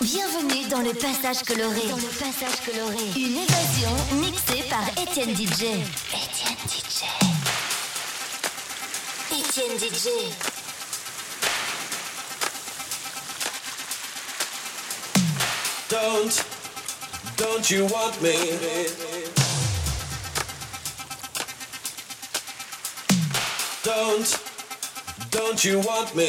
Bienvenue dans le passage coloré. Dans le passage coloré. Une évasion mixée par Étienne DJ. Étienne DJ. Étienne DJ. Don't, don't you want me? Don't, don't you want me?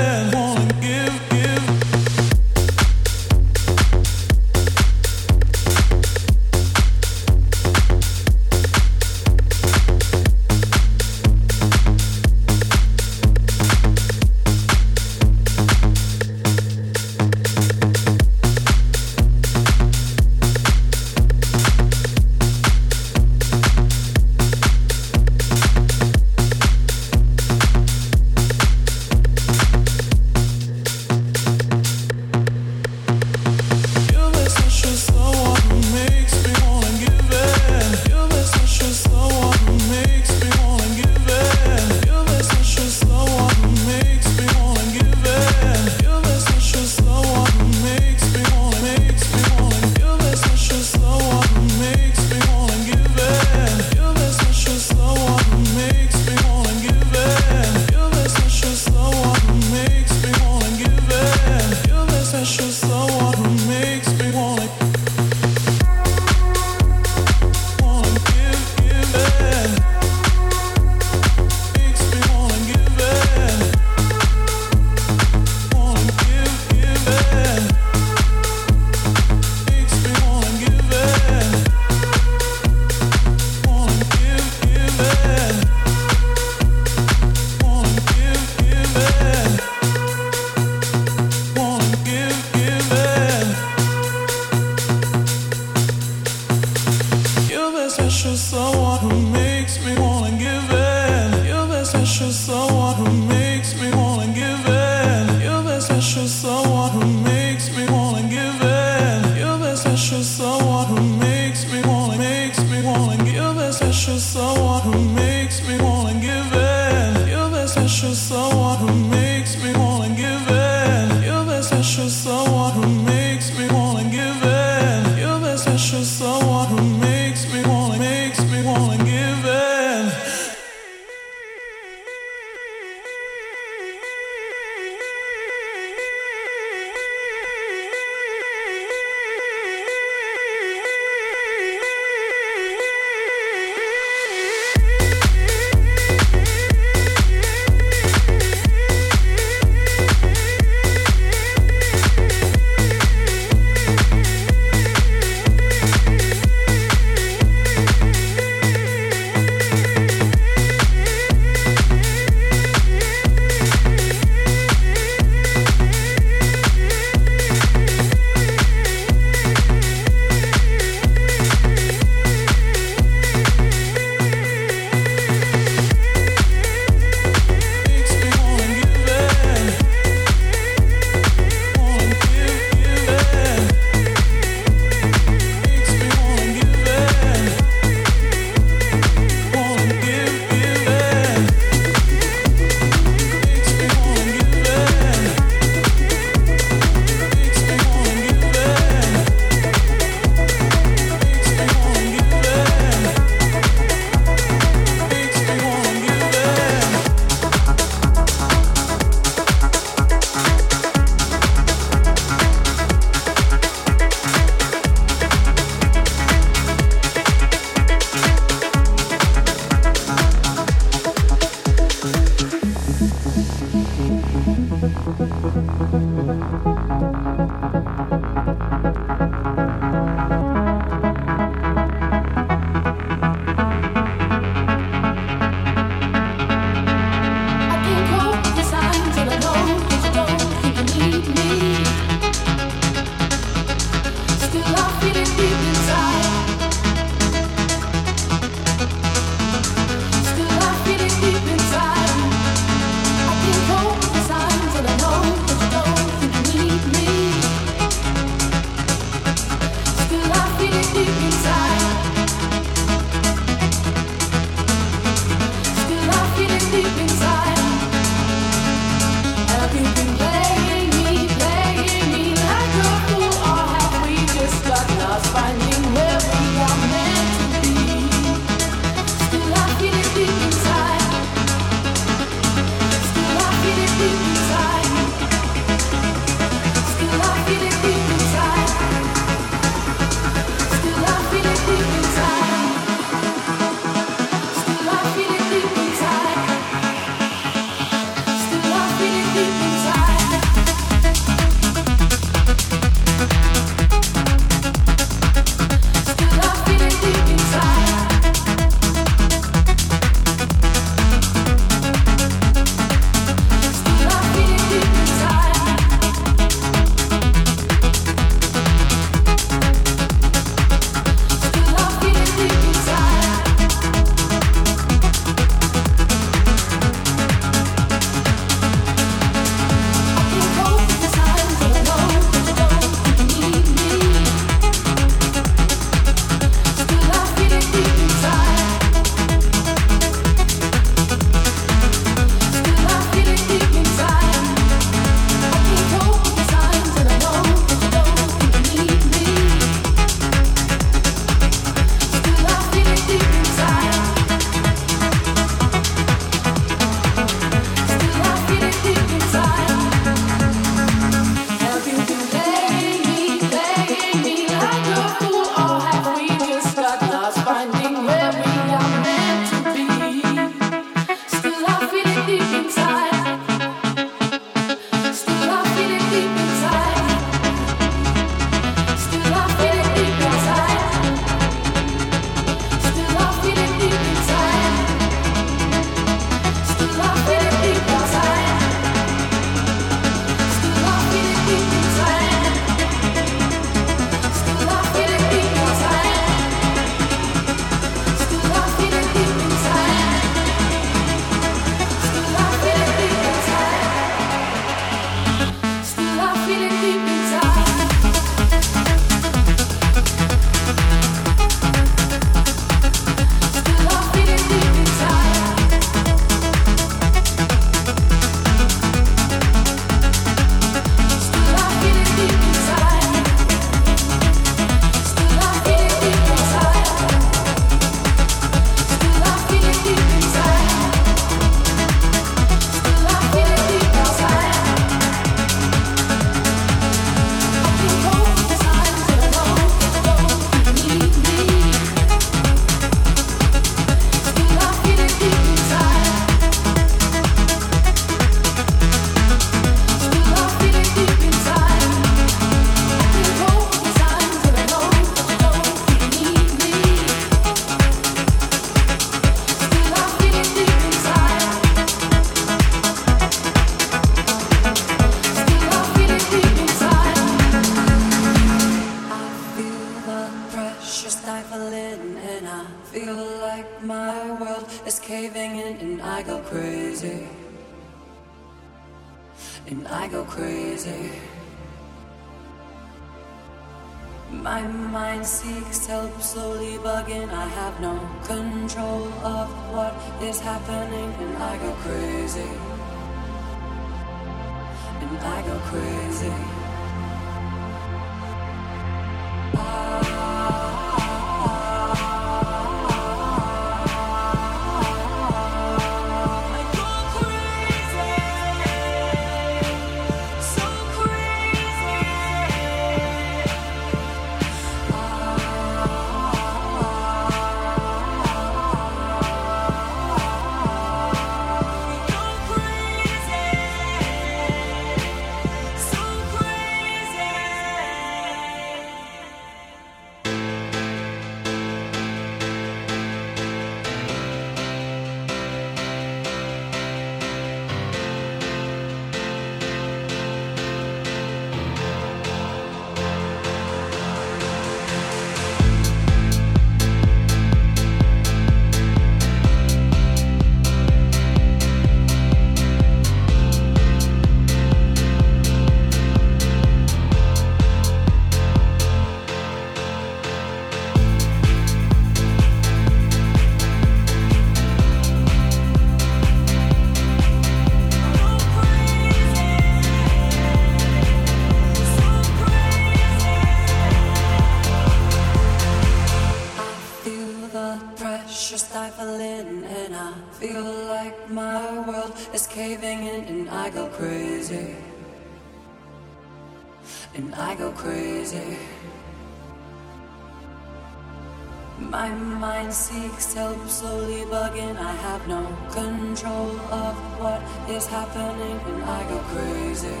seeks help, slowly bugging. I have no control of what is happening, and I go crazy.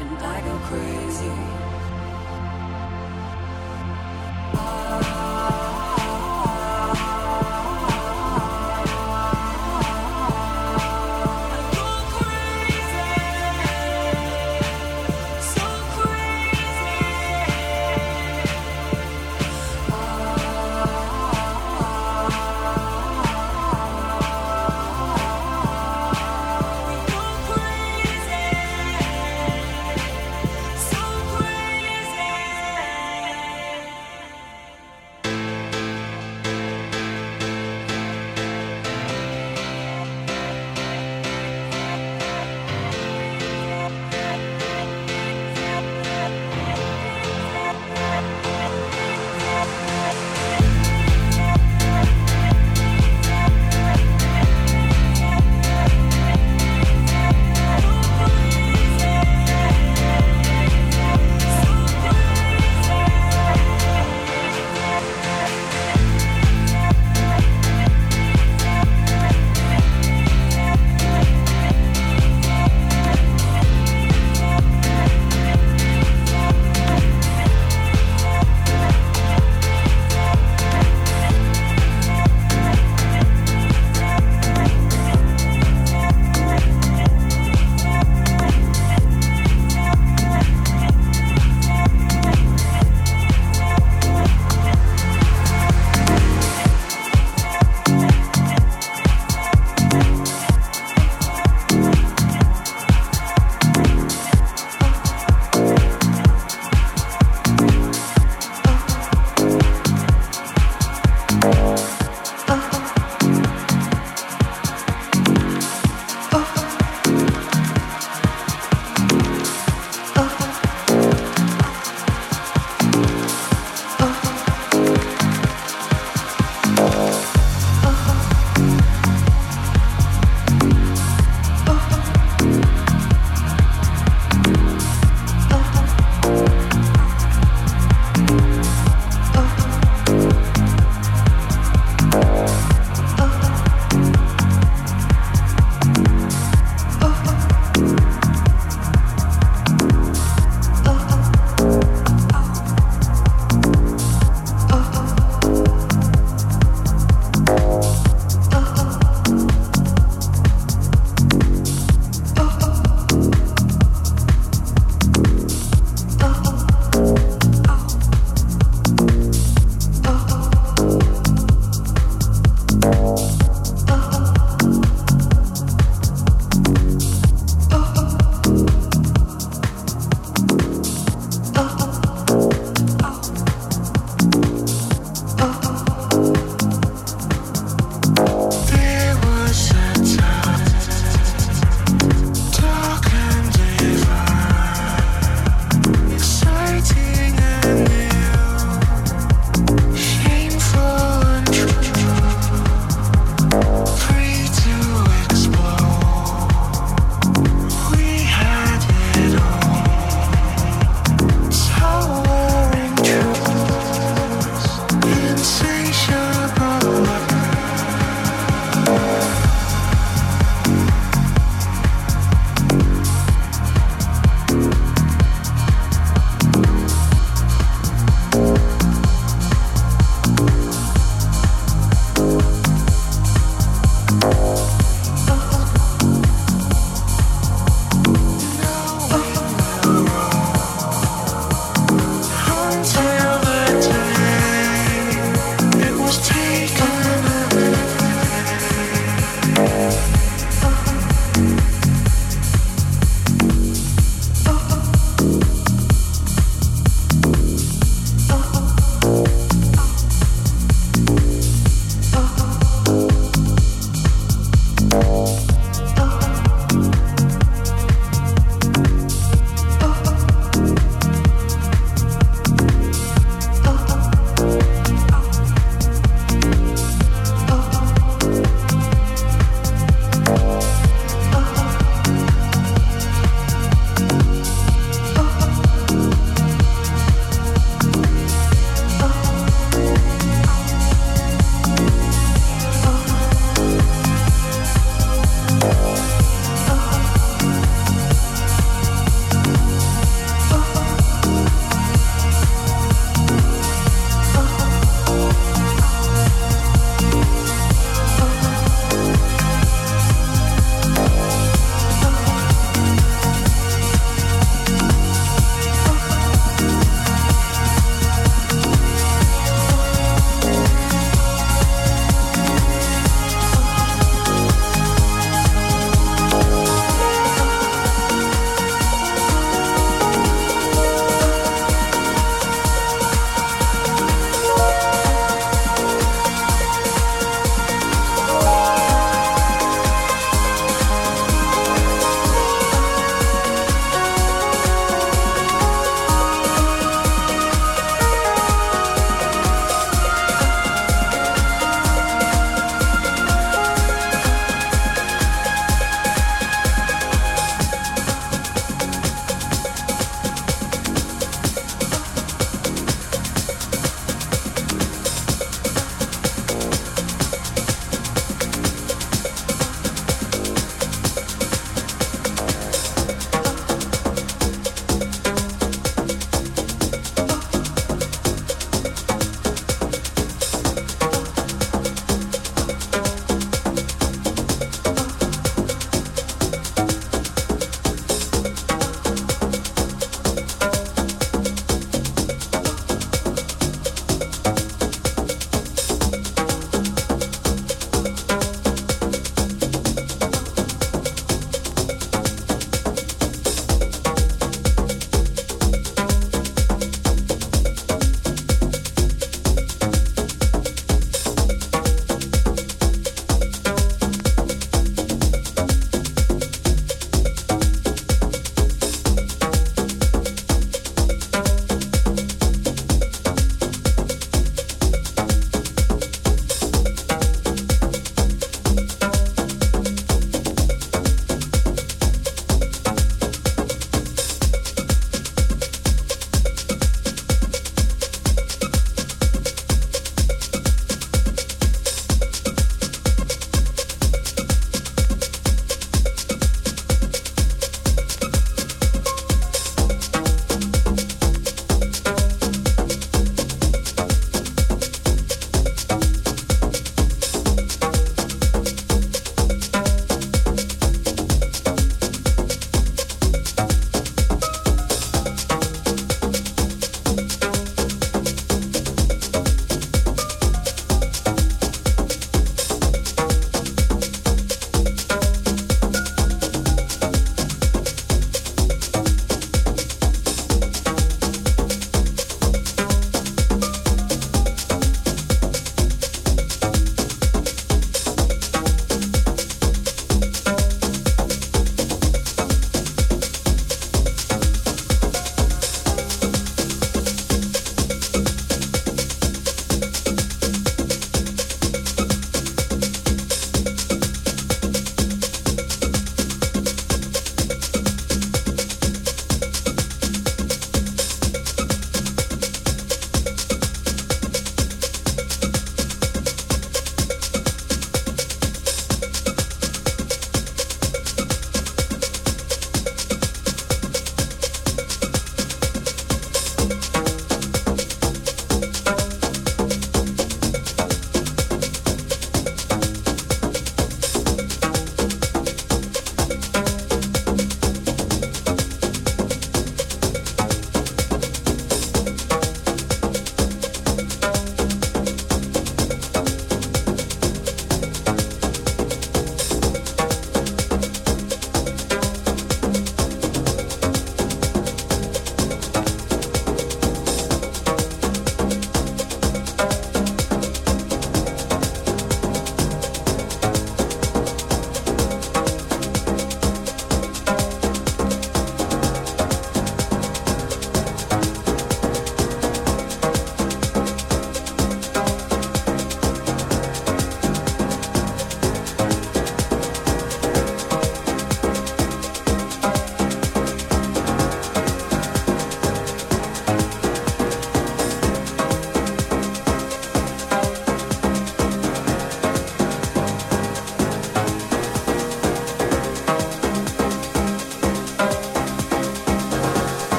And I go crazy.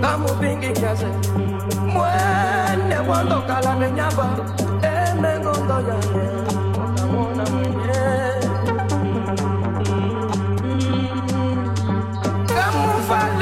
namupingikiase mwene wandokala nenyamba enengondo yange okamona mwenye. Kamufa.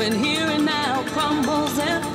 When here and now crumbles and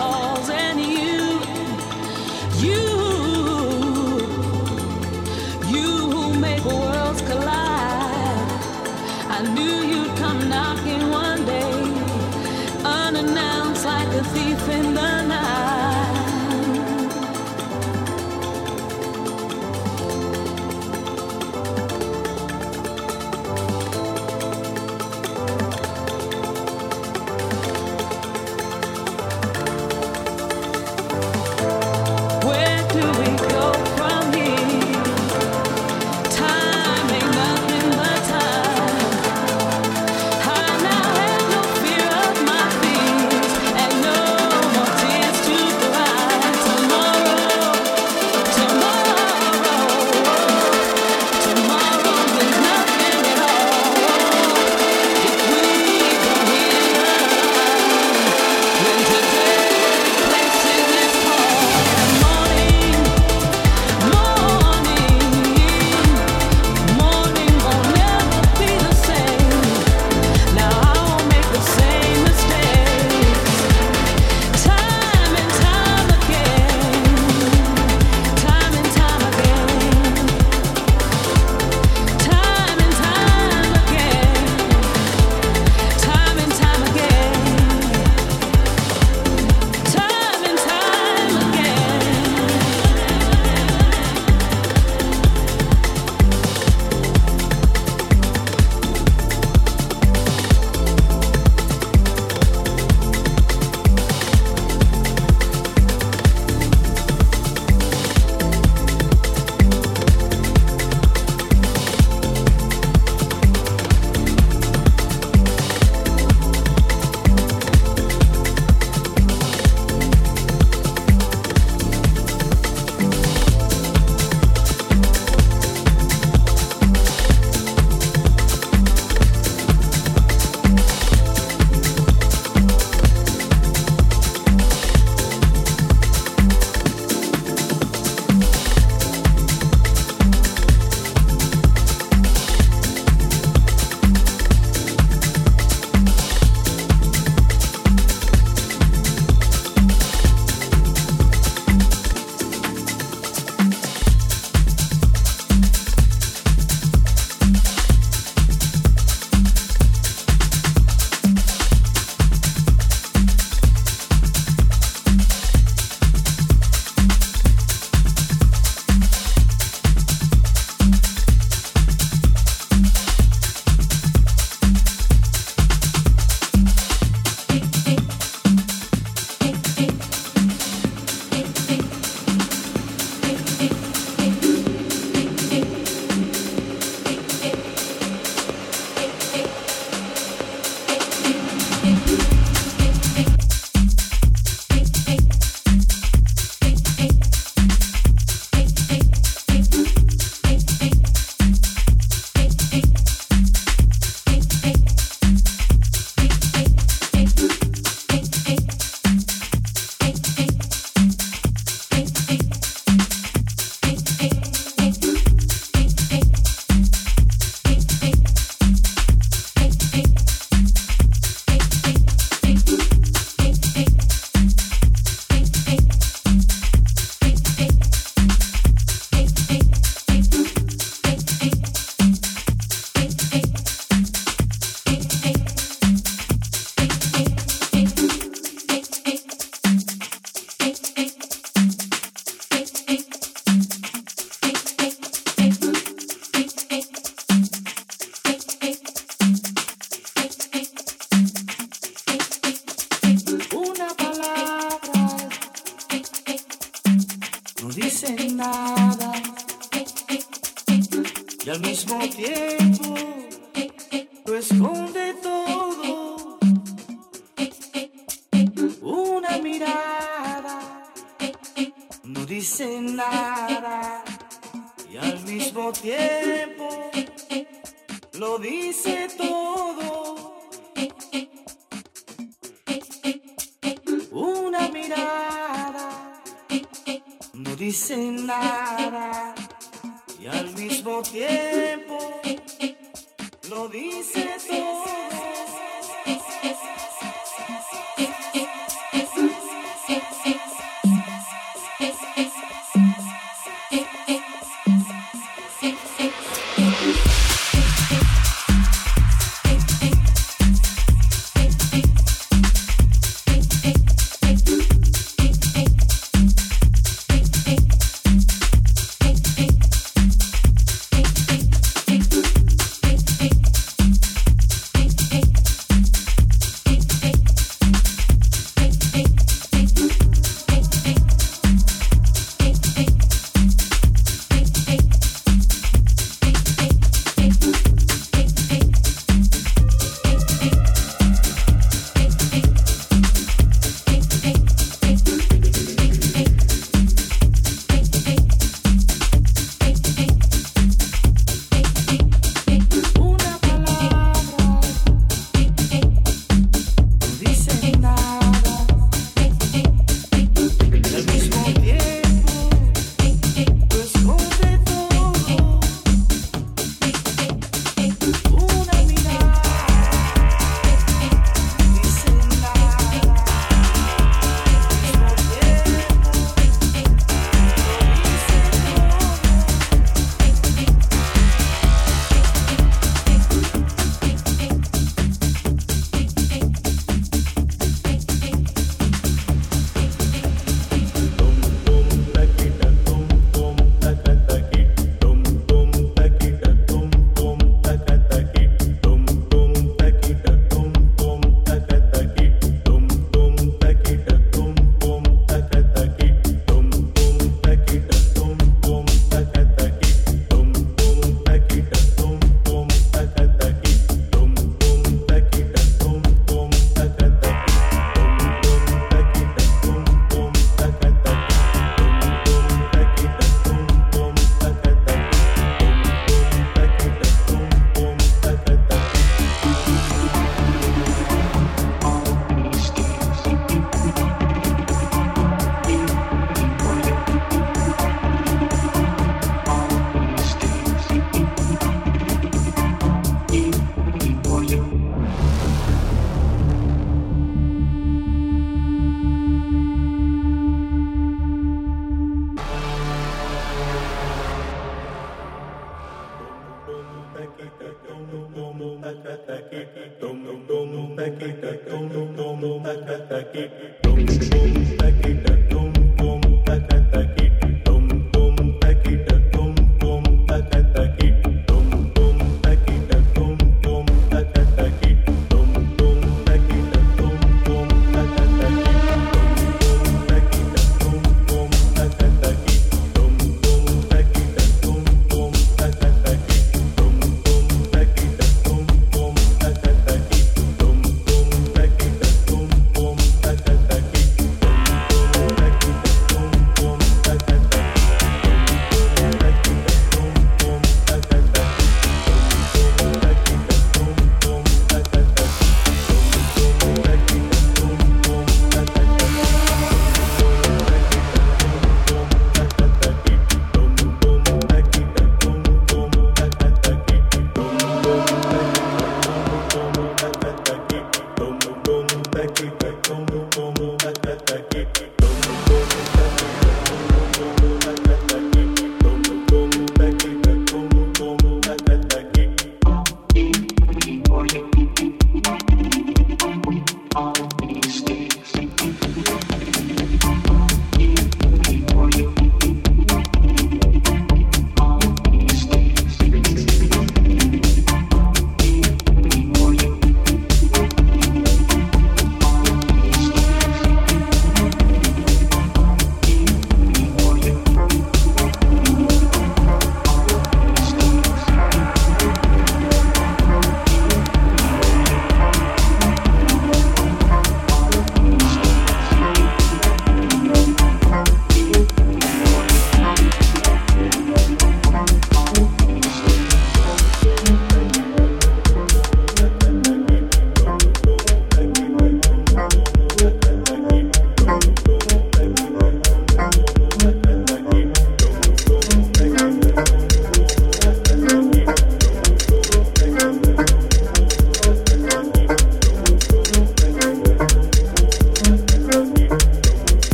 Thank